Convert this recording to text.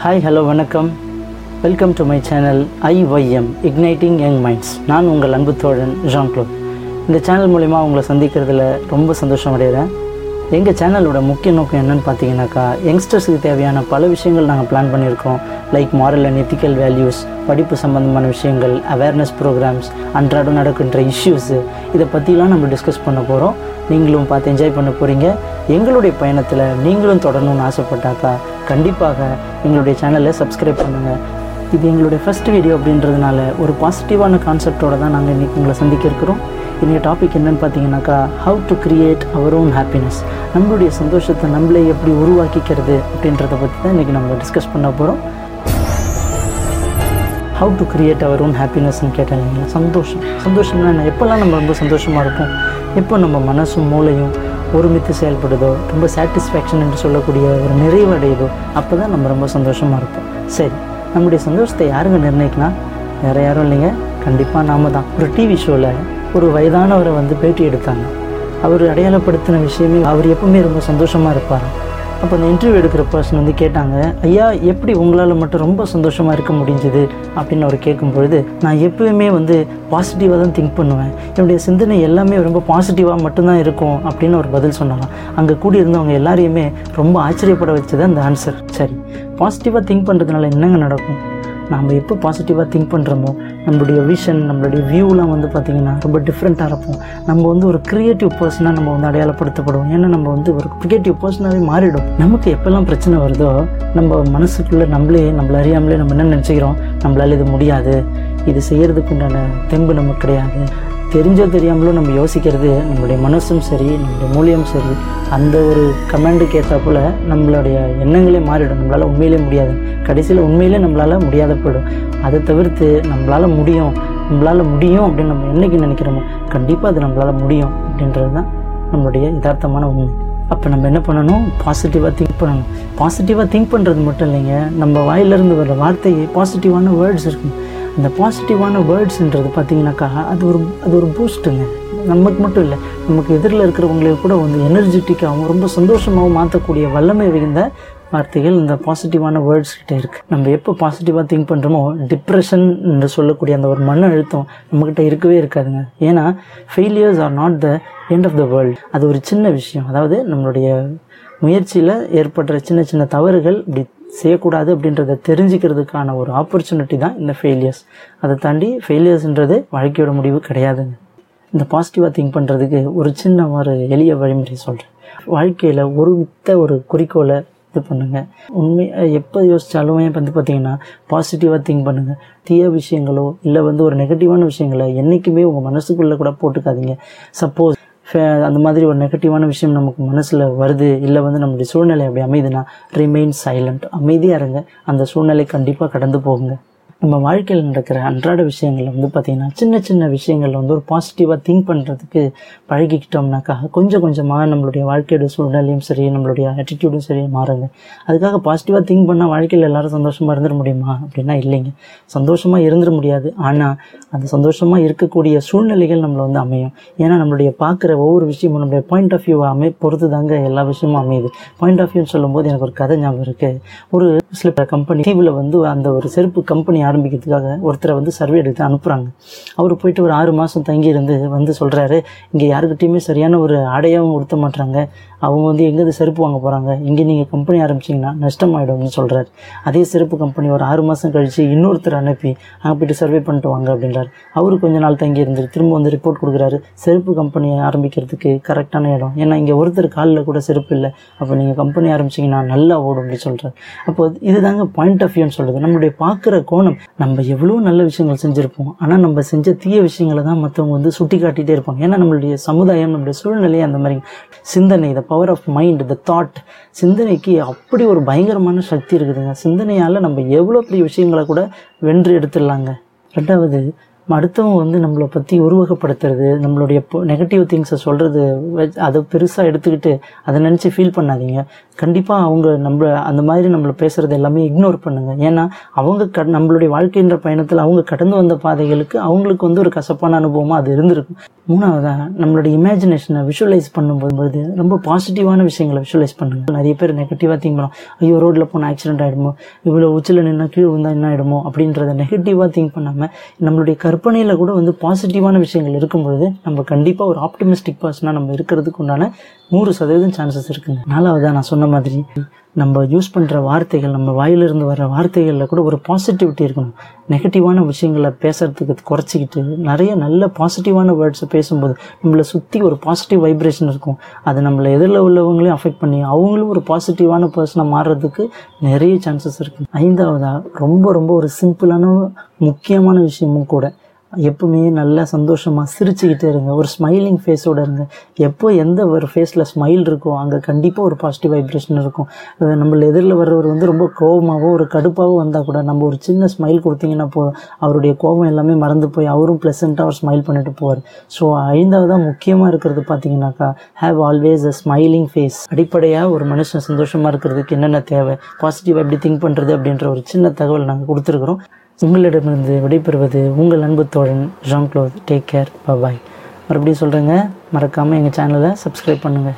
Hi hello வணக்கம். Welcome to my channel IYM igniting young minds நான் உங்கள் அன்பு தோழன் ஜான் க்ளோட் இந்த சேனல் மூலிமா உங்களை சந்திக்கிறதுல ரொம்ப சந்தோஷம் அடைகிறேன். எங்கள் சேனலோட முக்கிய நோக்கம் என்னென்னு பார்த்தீங்கன்னாக்கா யங்ஸ்டர்ஸுக்கு தேவையான பல விஷயங்கள் நாங்கள் பிளான் பண்ணியிருக்கோம். Like moral and ethical values படிப்பு சம்மந்தமான விஷயங்கள் அவேர்னஸ் ப்ரோக்ராம்ஸ் அன்றாடம் நடக்கின்ற இஷ்யூஸு இதை பற்றிலாம் நம்ம டிஸ்கஸ் பண்ண போகிறோம் நீங்களும் பார்த்து என்ஜாய் பண்ண போகிறீங்க எங்களுடைய பயணத்தில் நீங்களும் தொடரணும்னு ஆசைப்பட்டாக்கா கண்டிப்பாக எங்களுடைய சேனலை சப்ஸ்கிரைப் பண்ணுங்கள் இது எங்களுடைய ஃபஸ்ட் வீடியோ அப்படின்றதுனால ஒரு பாசிட்டிவான கான்செப்டோடு தான் நாங்கள் இன்றைக்கி உங்களை சந்திக்க இருக்கிறோம். இன்றைய டாபிக் என்னன்னு பார்த்தீங்கன்னாக்கா how to create our own happiness நம்மளுடைய சந்தோஷத்தை நம்மளே எப்படி உருவாக்கிக்கிறது அப்படின்றத பற்றி தான் இன்றைக்கி நம்ம டிஸ்கஸ் பண்ண போகிறோம் how to create our own ஹாப்பினஸ்ன்னு கேட்டேன் இல்லைங்களா? சந்தோஷம். சந்தோஷம்னா என்ன? எப்போல்லாம் நம்ம ரொம்ப சந்தோஷமாக இருப்போம்? எப்போ நம்ம மனசும் மூளையும் ஒருமித்து செயல்படுதோ ரொம்ப சாட்டிஸ்ஃபேக்ஷன் என்று சொல்லக்கூடிய ஒரு நிறைவடையுதோ அப்போ தான் நம்ம ரொம்ப சந்தோஷமாக இருப்போம். சரி நம்முடைய சந்தோஷத்தை யாருங்க நிர்ணயிக்கலாம் வேறு யாரும் இல்லைங்க. கண்டிப்பாக நாம தான். ஒரு டிவி ஷோவில் ஒரு வயதானவரை வந்து பேட்டி எடுத்தாங்க. அவர் அடையாளப்படுத்தின விஷயமே அவர் எப்பவுமே ரொம்ப சந்தோஷமாக இருப்பார் அப்போ அந்த இன்டர்வியூ எடுக்கிற பர்சன் வந்து கேட்டாங்க ஐயா எப்படி உங்களால் மட்டும் ரொம்ப சந்தோஷமாக இருக்க முடிஞ்சுது? அப்படின்னு அவர் கேட்கும் பொழுது நான் எப்பவுமே வந்து பாசிட்டிவாக தான் திங்க் பண்ணுவேன். என்னுடைய சிந்தனை எல்லாமே ரொம்ப பாசிட்டிவாக மட்டும்தான் இருக்கும் அப்படின்னு ஒரு பதில் சொன்னாராம் அங்கே கூடியிருந்தவங்க எல்லாரையுமே ரொம்ப ஆச்சரியப்பட வச்சது அந்த ஆன்சர் சரி பாசிட்டிவாக திங்க் பண்ணுறதுனால என்னங்க நடக்கும்? நாம் எப்போ பாசிட்டிவாக திங்க் பண்ணுறோமோ நம்மளுடைய விஷன் நம்மளுடைய வியூலாம் வந்து பார்த்திங்கன்னா ரொம்ப டிஃப்ரெண்ட்டாக இருப்போம் நம்ம வந்து ஒரு க்ரியேட்டிவ் பர்சனாக நம்ம வந்து அடையாளப்படுத்தப்படுவோம். ஏன்னா நம்ம வந்து ஒரு க்ரியேட்டிவ் பர்சனாகவே மாறிடும் நமக்கு எப்போல்லாம் பிரச்சனை வருதோ நம்ம மனசுக்குள்ளே நம்மளே நம்மள அறியாமலே நம்ம என்ன நினச்சிக்கிறோம்? நம்மளால் இது முடியாது. இது செய்கிறதுக்கு உண்டான தெம்பு நமக்கு கிடையாது. தெரிஞ்சோ தெரியாமலோ நம்ம யோசிக்கிறது நம்மளுடைய மனசும் சரி நம்மளுடைய மூலியம் சரி அந்த ஒரு கமாண்டுக்கு ஏற்றாப்புல நம்மளுடைய எண்ணங்களே மாறிடும். நம்மளால் உண்மையிலே முடியாது. கடைசியில் உண்மையிலே நம்மளால் முடியாத போயிடும். அதை தவிர்த்து நம்மளால் முடியும். நம்மளால் முடியும் அப்படின்னு நம்ம என்னைக்கு நினைக்கிறோமோ கண்டிப்பாக அது நம்மளால் முடியும் அப்படின்றது தான் நம்மளுடைய யதார்த்தமான உண்மை. அப்போ நம்ம என்ன பண்ணணும்? பாசிட்டிவாக திங்க் பண்ணணும். பாசிட்டிவாக திங்க் பண்ணுறது மட்டும் இல்லைங்க. நம்ம வாயிலிருந்து வர வார்த்தையே பாசிட்டிவான வேர்ட்ஸ் இருக்கணும் இந்த பாசிட்டிவான வேர்ட்ஸுன்றது பார்த்திங்கனாக்கா அது ஒரு அது ஒரு பூஸ்ட்டுங்க நமக்கு மட்டும் இல்லை நமக்கு எதிரில் இருக்கிறவங்களுக்கு கூட வந்து எனர்ஜெட்டிக்காகவும் ரொம்ப சந்தோஷமாகவும் மாற்றக்கூடிய வல்லமை மிகுந்த வார்த்தைகள் இந்த பாசிட்டிவான வேர்ட்ஸ் கிட்டே இருக்குது நம்ம எப்போ பாசிட்டிவாக திங்க் பண்ணுறோமோ டிப்ரெஷன் என்று சொல்லக்கூடிய அந்த ஒரு மன அழுத்தம் நம்மக்கிட்ட இருக்கவே இருக்காதுங்க. ஏன்னா failures are not the end of the world அது ஒரு சின்ன விஷயம். அதாவது நம்மளுடைய முயற்சியில் ஏற்படுற சின்ன சின்ன தவறுகள் இப்படி செய்யக்கூடாது அப்படின்றத தெரிஞ்சுக்கிறதுக்கான ஒரு ஆப்பர்ச்சுனிட்டி தான் இந்த ஃபெயிலியர்ஸ் அதை தாண்டி ஃபெயிலியர்ஸ்ன்றது வாழ்க்கையோட முடிவு கிடையாதுங்க. இந்த பாசிட்டிவாக திங்க் பண்ணுறதுக்கு ஒரு சின்ன ஒரு எளிய வழிமுறை சொல்கிறேன் வாழ்க்கையில் ஒரு வித்த ஒரு குறிக்கோளை இது பண்ணுங்கள் உண்மை எப்போ யோசித்தாலுமே வந்து பார்த்தீங்கன்னா பாசிட்டிவாக திங்க் பண்ணுங்கள் தீய விஷயங்களோ இல்லை வந்து ஒரு நெகட்டிவான விஷயங்களை என்றைக்குமே உங்கள் மனசுக்குள்ளே கூட போட்டுக்காதீங்க. சப்போஸ் அந்த மாதிரி ஒரு நெகட்டிவான விஷயம் நமக்கு மனசில் வருது இல்லை வந்து நம்முடைய சூழ்நிலை அப்படி அமைதுன்னா ரிமைன் சைலண்ட் அமைதியாக இருங்க. அந்த சூழ்நிலை கண்டிப்பாக கடந்து போகுங்க. நம்ம வாழ்க்கையில் நடக்கிற அன்றாட விஷயங்கள் வந்து பார்த்திங்கன்னா சின்ன சின்ன விஷயங்களில் வந்து ஒரு பாசிட்டிவாக திங்க் பண்ணுறதுக்கு பழகிக்கிட்டோம்னாக்கா கொஞ்சம் கொஞ்சமாக நம்மளுடைய வாழ்க்கையோட சூழ்நிலையும் சரி நம்மளுடைய ஆட்டிடியூடும் சரி மாறுங்க அதுக்காக பாசிட்டிவாக திங்க் பண்ணால் வாழ்க்கையில் எல்லோரும் சந்தோஷமாக இருந்துட முடியுமா? அப்படின்னா இல்லைங்க. சந்தோஷமாக இருந்துட முடியாது. ஆனால் அந்த சந்தோஷமாக இருக்கக்கூடிய சூழ்நிலைகள் நம்மளை வந்து அமையும். ஏன்னா நம்மளுடைய பார்க்குற ஒவ்வொரு விஷயமும் நம்மளுடைய பாயிண்ட் ஆஃப் வியூவை அமை பொறுத்து தாங்க எல்லா விஷயமும் அமையுது. பாயிண்ட் ஆஃப் வியூன்னு சொல்லும்போது எனக்கு ஒரு கதை ஞாபகம் இருக்குது ஒரு சில கம்பெனி தீவில் வந்து அந்த ஒரு செருப்பு கம்பெனி ஆரம்பிக்கிறதுக்காக ஒருத்தரை வந்து சர்வே எடுத்து அனுப்புகிறாங்க அவர் போயிட்டு ஒரு ஆறு மாதம் தங்கி இருந்து வந்து சொல்கிறாரு இங்கே யாருக்கிட்டேயுமே சரியான ஒரு ஆடையாகவும் உடுத்த மாட்டுறாங்க அவங்க வந்து எங்கேருந்து செருப்பு வாங்க போகிறாங்க இங்கே நீங்கள் கம்பெனி ஆரம்பிச்சிங்கன்னா நஷ்டமாயிடும்னு சொல்கிறார் அதே செருப்பு கம்பெனி ஒரு ஆறு மாதம் கழித்து இன்னொருத்தர் அனுப்பி அங்கே போய்ட்டு சர்வே பண்ணிட்டு வாங்க அப்படின்றார். அவரு கொஞ்ச நாள் தங்கி இருந்துட்டு திரும்ப வந்து ரிப்போர்ட் கொடுக்குறாரு. செருப்பு கம்பெனியை ஆரம்பிக்கிறதுக்கு கரெக்டான இடம். ஏன்னா இங்கே ஒருத்தர் காலில் கூட செருப்பு இல்லை. அப்போ நீங்கள் கம்பெனி ஆரம்பிச்சிங்கன்னா நல்லா ஓடும் அப்படின்னு சொல்கிறார் அப்போ இதுதாங்க பாயிண்ட் ஆஃப் வியூன்னு சொல்கிறது நம்மளுடைய பார்க்குற கோணம் நம்ம எவ்வளோ நல்ல விஷயங்கள் செஞ்சுருப்போம். ஆனால் நம்ம செஞ்ச தீய விஷயங்களை தான் மற்றவங்க வந்து சுட்டி காட்டிகிட்டே இருப்பாங்க. ஏன்னா நம்மளுடைய சமுதாயம் நம்மளுடைய சூழ்நிலை அந்த மாதிரி. சிந்தனை இதை power of mind the thought சிந்தனைக்கு அப்படி ஒரு பயங்கரமான சக்தி இருக்குதுங்க. சிந்தனையால் நம்ம எவ்வளோ பெரிய விஷயங்களை கூட வென்று எடுத்துடலாங்க. ரெண்டாவது அடுத்தவங்க வந்து நம்மளை பற்றி உருவகப்படுத்துறது நம்மளுடைய நெகட்டிவ் திங்ஸை சொல்கிறது அதை பெருசாக எடுத்துக்கிட்டு அதை நினச்சி ஃபீல் பண்ணாதீங்க. கண்டிப்பாக அவங்க நம்ம அந்த மாதிரி நம்மளை பேசுகிறது எல்லாமே இக்னோர் பண்ணுங்க. ஏன்னா அவங்க க நம்மளுடைய வாழ்க்கைன்ற பயணத்தில் அவங்க கடந்து வந்த பாதைகளுக்கு அவங்களுக்கு வந்து ஒரு கசப்பான அனுபவமாக அது இருந்திருக்கும். மூணாவதாக நம்மளுடைய இமேஜினேஷனை விஷுவலைஸ் பண்ணும்போது ரொம்ப பாசிட்டிவான விஷயங்களை விஷுவலைஸ் பண்ணுங்க. நிறைய பேர் நெகட்டிவாக திங்க் பண்ணலாம் ஐயோ ரோட்டில் போனால் ஆக்சிடென்ட் ஆகிடுமோ இவ்வளோ உச்சில் நின்னா கீழே விழுந்தா என்ன ஆகிடுமோ அப்படின்றத நெகட்டிவாக திங்க் பண்ணாமல் நம்மளுடைய கரு கற்பனையில் கூட வந்து பாசிட்டிவான விஷயங்கள் இருக்கும்பொழுது நம்ம கண்டிப்பாக ஒரு ஆப்டிமிஸ்டிக் பர்சனாக நம்ம இருக்கிறதுக்கு உண்டான நூறு சதவீதம் சான்சஸ் இருக்குங்க. நாலாவதாக நான் சொன்ன மாதிரி நம்ம யூஸ் பண்ணுற வார்த்தைகள் நம்ம வாயிலிருந்து வர வார்த்தைகளில் கூட ஒரு பாசிட்டிவிட்டி இருக்கணும். நெகட்டிவான விஷயங்களை பேசுறதுக்கு குறைச்சிக்கிட்டு நிறைய நல்ல பாசிட்டிவான வேர்ட்ஸை பேசும்போது நம்மளை சுற்றி ஒரு பாசிட்டிவ் வைப்ரேஷன் இருக்கும். அது நம்மளை எதிரில் உள்ளவங்களையும் அஃபெக்ட் பண்ணி அவங்களும் ஒரு பாசிட்டிவான பர்சனாக மாறுறதுக்கு நிறைய சான்சஸ் இருக்குது ஐந்தாவதாக ரொம்ப ரொம்ப ஒரு சிம்பிளான முக்கியமான விஷயமும் கூட எப்பவுமே நல்லா சந்தோஷமாக சிரிச்சுக்கிட்டே இருங்க. ஒரு ஸ்மைலிங் ஃபேஸோட இருங்க. எப்போ எந்த ஒரு ஃபேஸில் ஸ்மைல் இருக்கோ அங்கே கண்டிப்பாக ஒரு பாசிட்டிவ் வைப்ரேஷன் இருக்கும். நம்மள எதிரில் வர்றவர் வந்து ரொம்ப கோபமாகவோ ஒரு கடுப்பாகவோ வந்தால் கூட நம்ம ஒரு சின்ன ஸ்மைல் கொடுத்தீங்கன்னா போதும். அவருடைய கோபம் எல்லாமே மறந்து போய் அவரும் ப்ளசண்ட்டாக அவர் ஸ்மைல் பண்ணிட்டு போவார். ஸோ ஐந்தாவதாக முக்கியமாக இருக்கிறது பார்த்தீங்கன்னாக்கா have always a smiling face அடிப்படையாக ஒரு மனுஷன் சந்தோஷமாக இருக்கிறதுக்கு என்னென்ன தேவை? பாசிட்டிவாக எப்படி திங்க் பண்ணுறது அப்படின்ற ஒரு சின்ன தகவல் நாங்கள் கொடுத்துருக்குறோம். உங்களிடமிருந்து விடைபெறுவது உங்கள் அன்பு தோழன் ஜான் க்ளோத் டேக் கேர் பாய் மறுபடியும் சொல்கிறேங்க மறக்காமல் எங்கள் சேனலை சப்ஸ்கிரைப் பண்ணுங்கள்